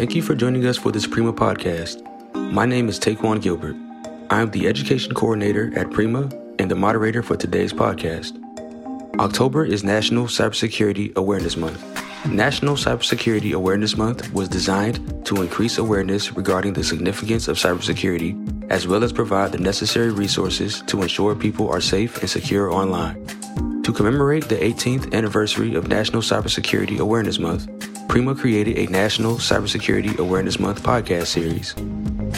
Thank you for joining us for this Prima podcast. My name is Taquan Gilbert. I am the Education Coordinator at Prima and the moderator for today's podcast. October is National Cybersecurity Awareness Month. National Cybersecurity Awareness Month was designed to increase awareness regarding the significance of cybersecurity, as well as provide the necessary resources to ensure people are safe and secure online. To commemorate the 18th anniversary of National Cybersecurity Awareness Month, Prima created a National Cybersecurity Awareness Month podcast series.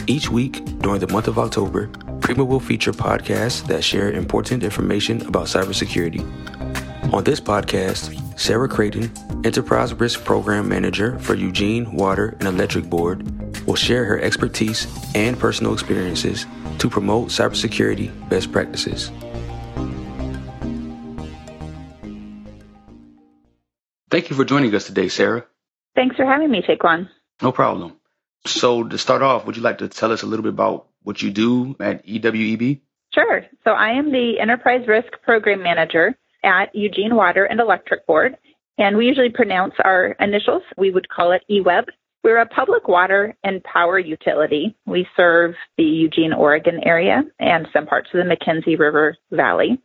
Each week during the month of October, Prima will feature podcasts that share important information about cybersecurity. On this podcast, Sarah Creighton, Enterprise Risk Program Manager for Eugene Water and Electric Board, will share her expertise and personal experiences to promote cybersecurity best practices. Thank you for joining us today, Sarah. Thanks for having me, Taquan. No problem. So, to start off, would you like to tell us a little bit about what you do at EWEB? Sure. So, I am the Enterprise Risk Program Manager at Eugene Water and Electric Board, and we usually pronounce our initials. We would call it EWEB. We're a public water and power utility. We serve the Eugene, Oregon area and some parts of the McKenzie River Valley.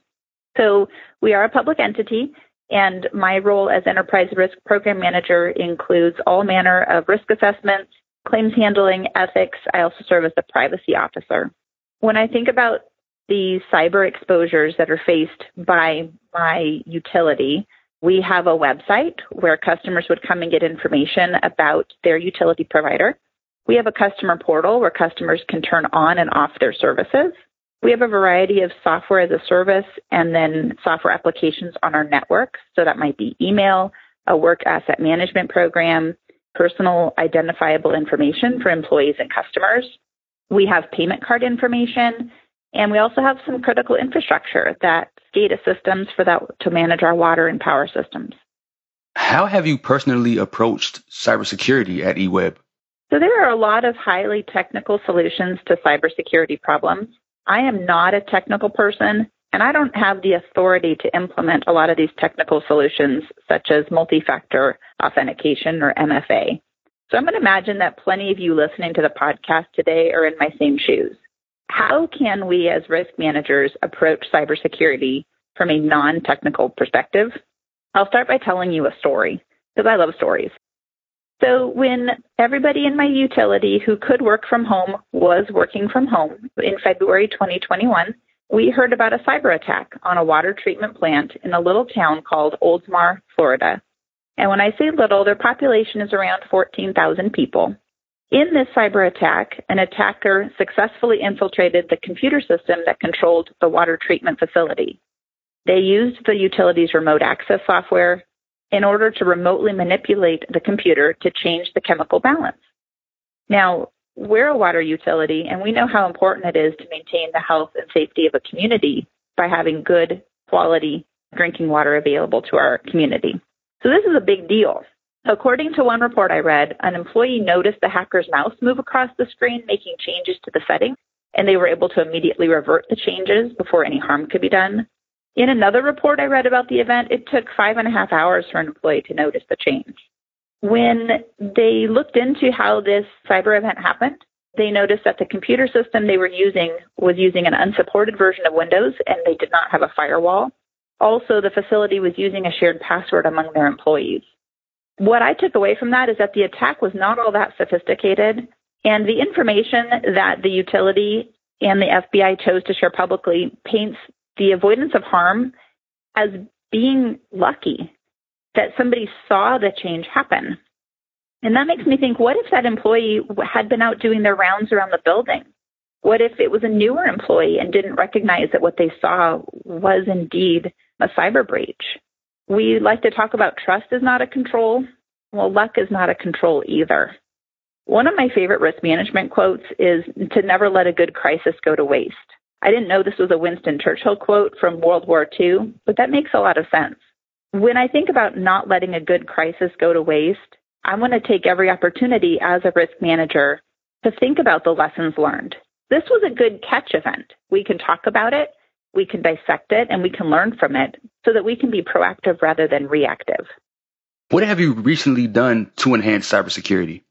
So we are a public entity, and my role as Enterprise Risk Program Manager includes all manner of risk assessments, claims handling, ethics. I also serve as the privacy officer. When I think about the cyber exposures that are faced by my utility, we have a website where customers would come and get information about their utility provider. We have a customer portal where customers can turn on and off their services. We have a variety of software as a service and then software applications on our network. So that might be email, a work asset management program, personal identifiable information for employees and customers. We have payment card information, and we also have some critical infrastructure that SCADA systems for that to manage our water and power systems. How have you personally approached cybersecurity at EWEB? So there are a lot of highly technical solutions to cybersecurity problems. I am not a technical person, and I don't have the authority to implement a lot of these technical solutions, such as multi factor authentication or MFA. So I'm going to imagine that plenty of you listening to the podcast today are in my same shoes. How can we as risk managers approach cybersecurity from a non technical perspective? I'll start by telling you a story because I love stories. So when everybody in my utility who could work from home was working from home in February 2021, we heard about a cyber attack on a water treatment plant in a little town called Oldsmar, Florida. And when I say little, their population is around 14,000 people. In this cyber attack, an attacker successfully infiltrated the computer system that controlled the water treatment facility. They used the utility's remote access software in order to remotely manipulate the computer to change the chemical balance. Now, we're a water utility and we know how important it is to maintain the health and safety of a community by having good quality drinking water available to our community. So this is a big deal. According to one report I read, an employee noticed the hacker's mouse move across the screen, making changes to the setting, and they were able to immediately revert the changes before any harm could be done. In another report I read about the event, it took five and a half hours for an employee to notice the change. When they looked into how this cyber event happened, they noticed that the computer system they were using was using an unsupported version of Windows and they did not have a firewall. Also, the facility was using a shared password among their employees. What I took away from that is that the attack was not all that sophisticated, and the information that the utility and the FBI chose to share publicly paints the avoidance of harm as being lucky that somebody saw the change happen. And that makes me think what if that employee had been out doing their rounds around the building? What if it was a newer employee and didn't recognize that what they saw was indeed a cyber breach? We like to talk about trust is not a control. Well, luck is not a control either. One of my favorite risk management quotes is to never let a good crisis go to waste. I didn't know this was a Winston Churchill quote from World War II, but that makes a lot of sense. When I think about not letting a good crisis go to waste, I want to take every opportunity as a risk manager to think about the lessons learned. This was a good catch event. We can talk about it, we can dissect it, and we can learn from it so that we can be proactive rather than reactive. What have you recently done to enhance cybersecurity?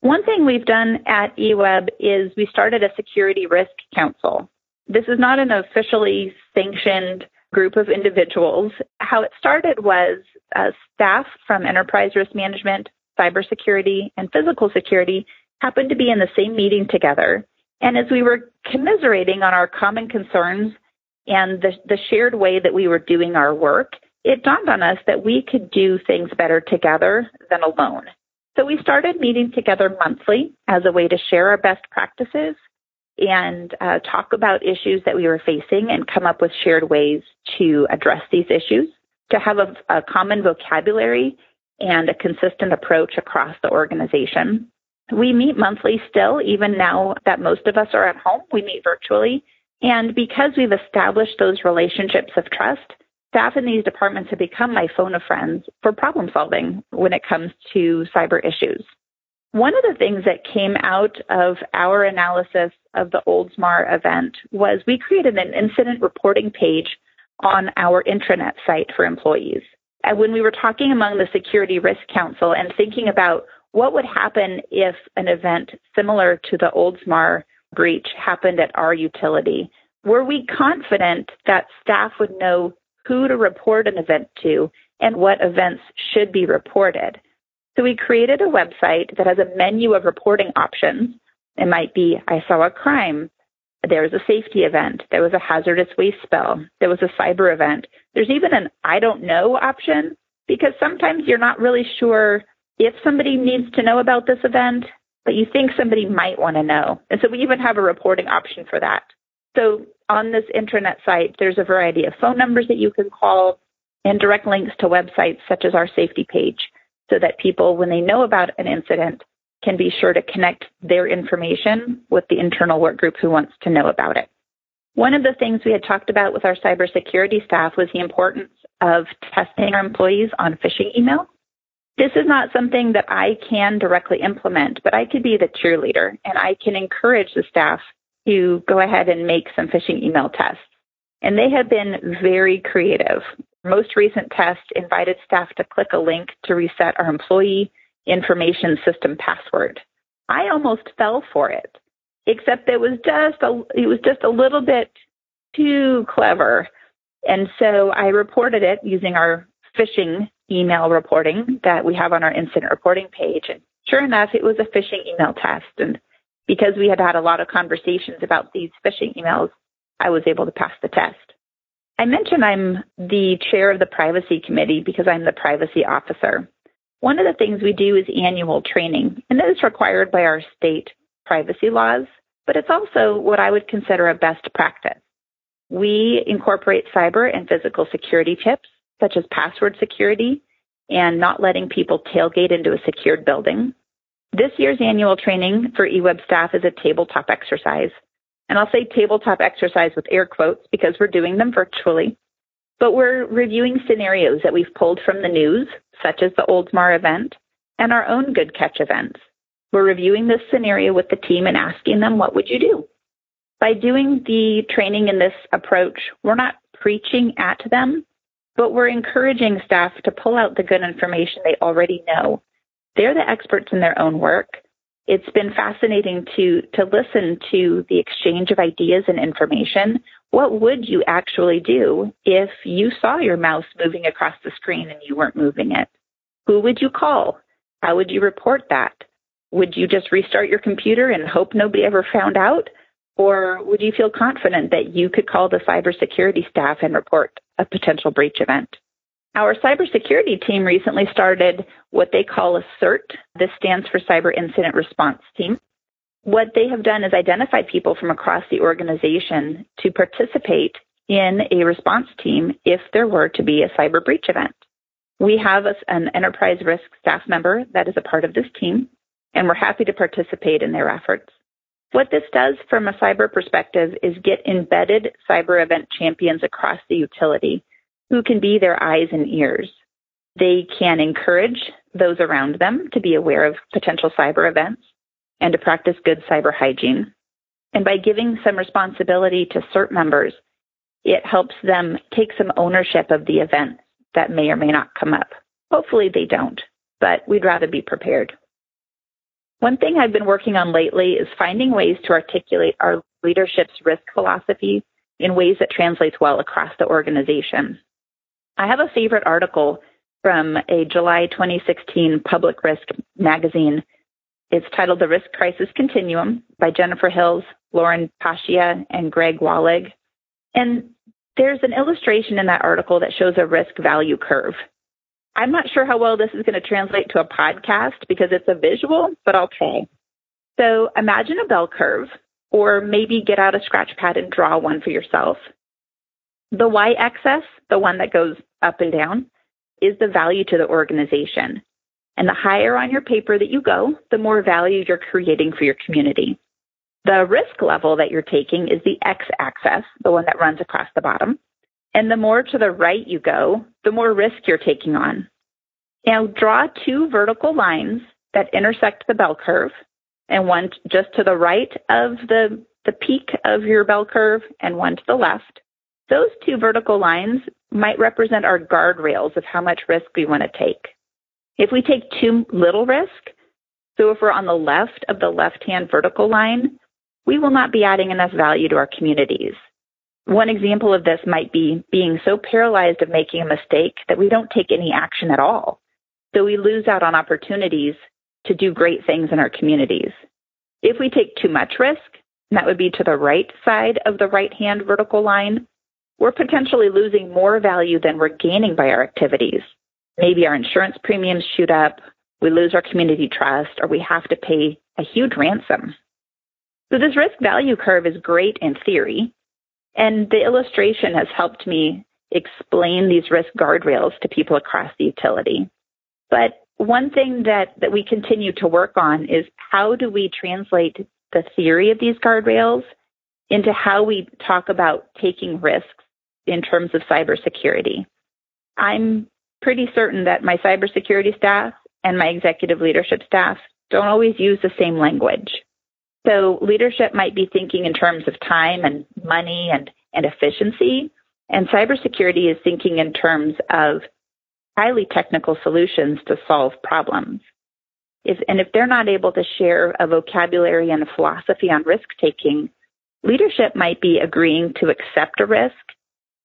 One thing we've done at EWEB is we started a security risk council. This is not an officially sanctioned group of individuals. How it started was uh, staff from enterprise risk management, cybersecurity, and physical security happened to be in the same meeting together. And as we were commiserating on our common concerns and the, the shared way that we were doing our work, it dawned on us that we could do things better together than alone. So we started meeting together monthly as a way to share our best practices and uh, talk about issues that we were facing and come up with shared ways to address these issues, to have a, a common vocabulary and a consistent approach across the organization. We meet monthly still, even now that most of us are at home, we meet virtually. And because we've established those relationships of trust, staff in these departments have become my phone of friends for problem solving when it comes to cyber issues. One of the things that came out of our analysis of the Oldsmar event was we created an incident reporting page on our intranet site for employees. And when we were talking among the Security Risk Council and thinking about what would happen if an event similar to the Oldsmar breach happened at our utility, were we confident that staff would know who to report an event to and what events should be reported? So we created a website that has a menu of reporting options. It might be, I saw a crime. There was a safety event. There was a hazardous waste spill. There was a cyber event. There's even an I don't know option because sometimes you're not really sure if somebody needs to know about this event, but you think somebody might want to know. And so we even have a reporting option for that. So on this intranet site, there's a variety of phone numbers that you can call and direct links to websites such as our safety page so that people, when they know about an incident, can be sure to connect their information with the internal work group who wants to know about it. One of the things we had talked about with our cybersecurity staff was the importance of testing our employees on phishing email. This is not something that I can directly implement, but I could be the cheerleader and I can encourage the staff to go ahead and make some phishing email tests. And they have been very creative. Most recent test invited staff to click a link to reset our employee information system password. I almost fell for it, except it was just a, it was just a little bit too clever. And so I reported it using our phishing email reporting that we have on our incident reporting page. And sure enough, it was a phishing email test. And because we had had a lot of conversations about these phishing emails, I was able to pass the test. I mentioned I'm the chair of the privacy committee because I'm the privacy officer. One of the things we do is annual training, and that is required by our state privacy laws, but it's also what I would consider a best practice. We incorporate cyber and physical security tips, such as password security and not letting people tailgate into a secured building. This year's annual training for EWEB staff is a tabletop exercise and I'll say tabletop exercise with air quotes because we're doing them virtually. But we're reviewing scenarios that we've pulled from the news, such as the Oldsmar event and our own Good Catch events. We're reviewing this scenario with the team and asking them, what would you do? By doing the training in this approach, we're not preaching at them, but we're encouraging staff to pull out the good information they already know. They're the experts in their own work it's been fascinating to to listen to the exchange of ideas and information. What would you actually do if you saw your mouse moving across the screen and you weren't moving it? Who would you call? How would you report that? Would you just restart your computer and hope nobody ever found out? Or would you feel confident that you could call the cybersecurity staff and report a potential breach event? Our cybersecurity team recently started what they call a CERT. This stands for Cyber Incident Response Team. What they have done is identify people from across the organization to participate in a response team if there were to be a cyber breach event. We have an enterprise risk staff member that is a part of this team, and we're happy to participate in their efforts. What this does from a cyber perspective is get embedded cyber event champions across the utility who can be their eyes and ears. They can encourage those around them to be aware of potential cyber events and to practice good cyber hygiene. And by giving some responsibility to CERT members, it helps them take some ownership of the events that may or may not come up. Hopefully they don't, but we'd rather be prepared. One thing I've been working on lately is finding ways to articulate our leadership's risk philosophy in ways that translates well across the organization. I have a favorite article from a July 2016 Public Risk magazine. It's titled The Risk Crisis Continuum by Jennifer Hills, Lauren Pascia, and Greg Wallig. And there's an illustration in that article that shows a risk value curve. I'm not sure how well this is going to translate to a podcast because it's a visual, but I'll try. So imagine a bell curve, or maybe get out a scratch pad and draw one for yourself. The y axis, the one that goes up and down, is the value to the organization. And the higher on your paper that you go, the more value you're creating for your community. The risk level that you're taking is the x axis, the one that runs across the bottom. And the more to the right you go, the more risk you're taking on. Now draw two vertical lines that intersect the bell curve and one just to the right of the, the peak of your bell curve and one to the left. Those two vertical lines might represent our guardrails of how much risk we want to take. If we take too little risk, so if we're on the left of the left hand vertical line, we will not be adding enough value to our communities. One example of this might be being so paralyzed of making a mistake that we don't take any action at all. So we lose out on opportunities to do great things in our communities. If we take too much risk, that would be to the right side of the right hand vertical line, we're potentially losing more value than we're gaining by our activities. Maybe our insurance premiums shoot up, we lose our community trust, or we have to pay a huge ransom. So this risk value curve is great in theory, and the illustration has helped me explain these risk guardrails to people across the utility. But one thing that, that we continue to work on is how do we translate the theory of these guardrails into how we talk about taking risks in terms of cybersecurity. I'm pretty certain that my cybersecurity staff and my executive leadership staff don't always use the same language. So leadership might be thinking in terms of time and money and, and efficiency, and cybersecurity is thinking in terms of highly technical solutions to solve problems. If, and if they're not able to share a vocabulary and a philosophy on risk taking, leadership might be agreeing to accept a risk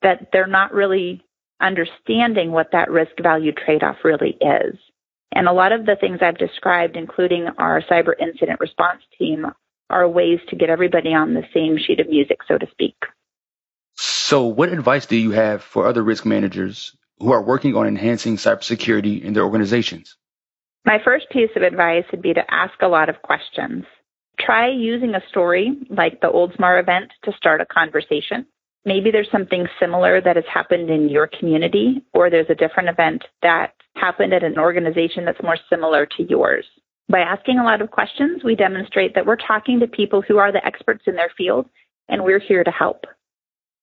that they're not really understanding what that risk value trade off really is. And a lot of the things I've described, including our cyber incident response team, are ways to get everybody on the same sheet of music, so to speak. So, what advice do you have for other risk managers who are working on enhancing cybersecurity in their organizations? My first piece of advice would be to ask a lot of questions. Try using a story like the Oldsmar event to start a conversation. Maybe there's something similar that has happened in your community, or there's a different event that happened at an organization that's more similar to yours. By asking a lot of questions, we demonstrate that we're talking to people who are the experts in their field, and we're here to help.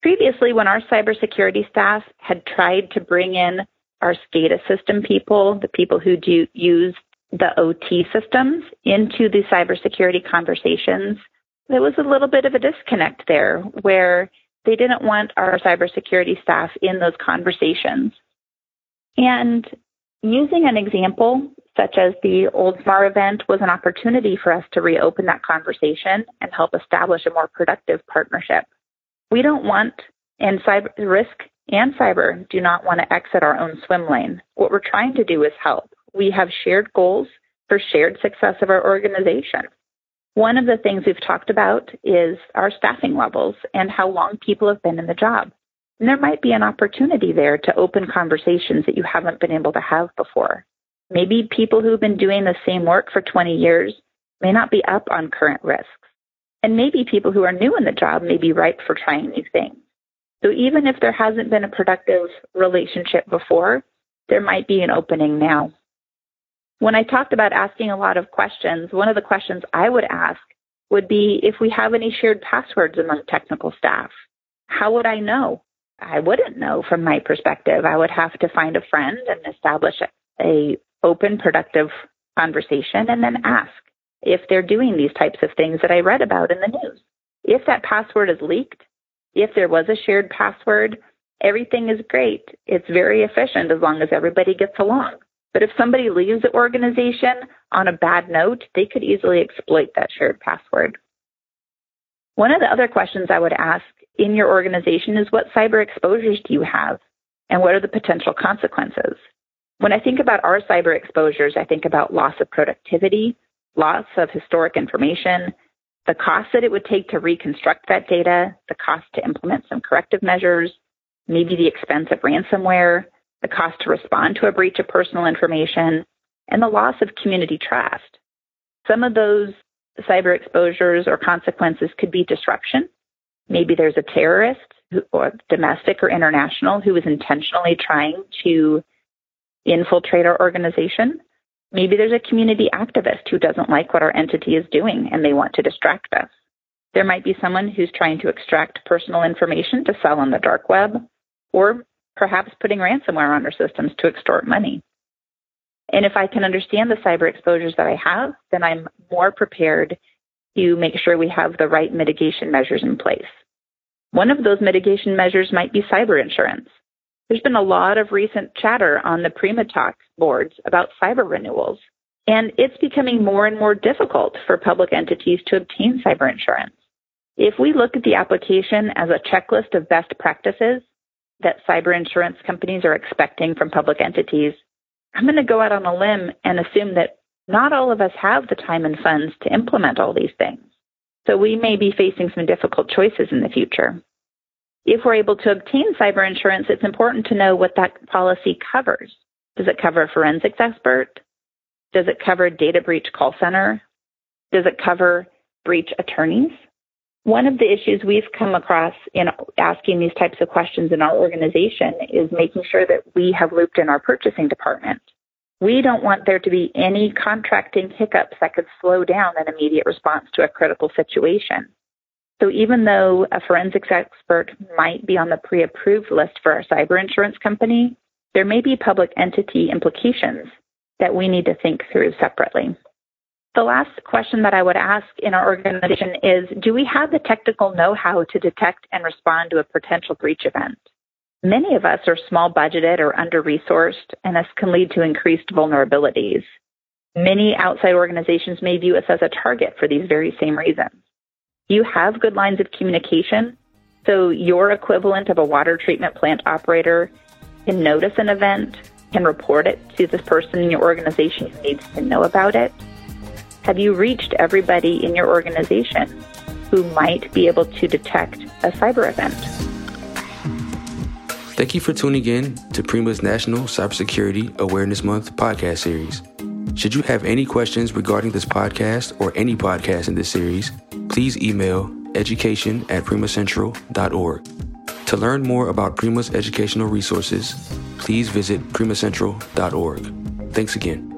Previously, when our cybersecurity staff had tried to bring in our SCADA system people, the people who do use the OT systems into the cybersecurity conversations, there was a little bit of a disconnect there where they didn't want our cybersecurity staff in those conversations. And using an example such as the Oldsmar event was an opportunity for us to reopen that conversation and help establish a more productive partnership. We don't want, and cyber risk and cyber do not want to exit our own swim lane. What we're trying to do is help. We have shared goals for shared success of our organization. One of the things we've talked about is our staffing levels and how long people have been in the job. And there might be an opportunity there to open conversations that you haven't been able to have before. Maybe people who've been doing the same work for 20 years may not be up on current risks. And maybe people who are new in the job may be ripe for trying new things. So even if there hasn't been a productive relationship before, there might be an opening now. When I talked about asking a lot of questions, one of the questions I would ask would be if we have any shared passwords among technical staff. How would I know? I wouldn't know from my perspective. I would have to find a friend and establish a open, productive conversation and then ask if they're doing these types of things that I read about in the news. If that password is leaked, if there was a shared password, everything is great. It's very efficient as long as everybody gets along. But if somebody leaves the organization, on a bad note, they could easily exploit that shared password. One of the other questions I would ask in your organization is what cyber exposures do you have and what are the potential consequences? When I think about our cyber exposures, I think about loss of productivity, loss of historic information, the cost that it would take to reconstruct that data, the cost to implement some corrective measures, maybe the expense of ransomware, the cost to respond to a breach of personal information, and the loss of community trust. Some of those cyber exposures or consequences could be disruption. Maybe there's a terrorist, or domestic or international, who is intentionally trying to infiltrate our organization. Maybe there's a community activist who doesn't like what our entity is doing and they want to distract us. There might be someone who's trying to extract personal information to sell on the dark web, or perhaps putting ransomware on our systems to extort money. And if I can understand the cyber exposures that I have, then I'm more prepared to make sure we have the right mitigation measures in place. One of those mitigation measures might be cyber insurance. There's been a lot of recent chatter on the Prima Talk boards about cyber renewals, and it's becoming more and more difficult for public entities to obtain cyber insurance. If we look at the application as a checklist of best practices that cyber insurance companies are expecting from public entities, I'm going to go out on a limb and assume that not all of us have the time and funds to implement all these things. So we may be facing some difficult choices in the future. If we're able to obtain cyber insurance, it's important to know what that policy covers. Does it cover a forensics expert? Does it cover data breach call center? Does it cover breach attorneys? One of the issues we've come across in asking these types of questions in our organization is making sure that we have looped in our purchasing department. We don't want there to be any contracting hiccups that could slow down an immediate response to a critical situation. So even though a forensics expert might be on the pre-approved list for our cyber insurance company, there may be public entity implications that we need to think through separately. The last question that I would ask in our organization is Do we have the technical know how to detect and respond to a potential breach event? Many of us are small budgeted or under resourced, and this can lead to increased vulnerabilities. Many outside organizations may view us as a target for these very same reasons. You have good lines of communication, so your equivalent of a water treatment plant operator can notice an event, can report it to the person in your organization who needs to know about it have you reached everybody in your organization who might be able to detect a cyber event? Thank you for tuning in to Prima's National Cybersecurity Awareness Month podcast series. Should you have any questions regarding this podcast or any podcast in this series, please email education at primacentral.org. To learn more about Prima's educational resources, please visit primacentral.org. Thanks again.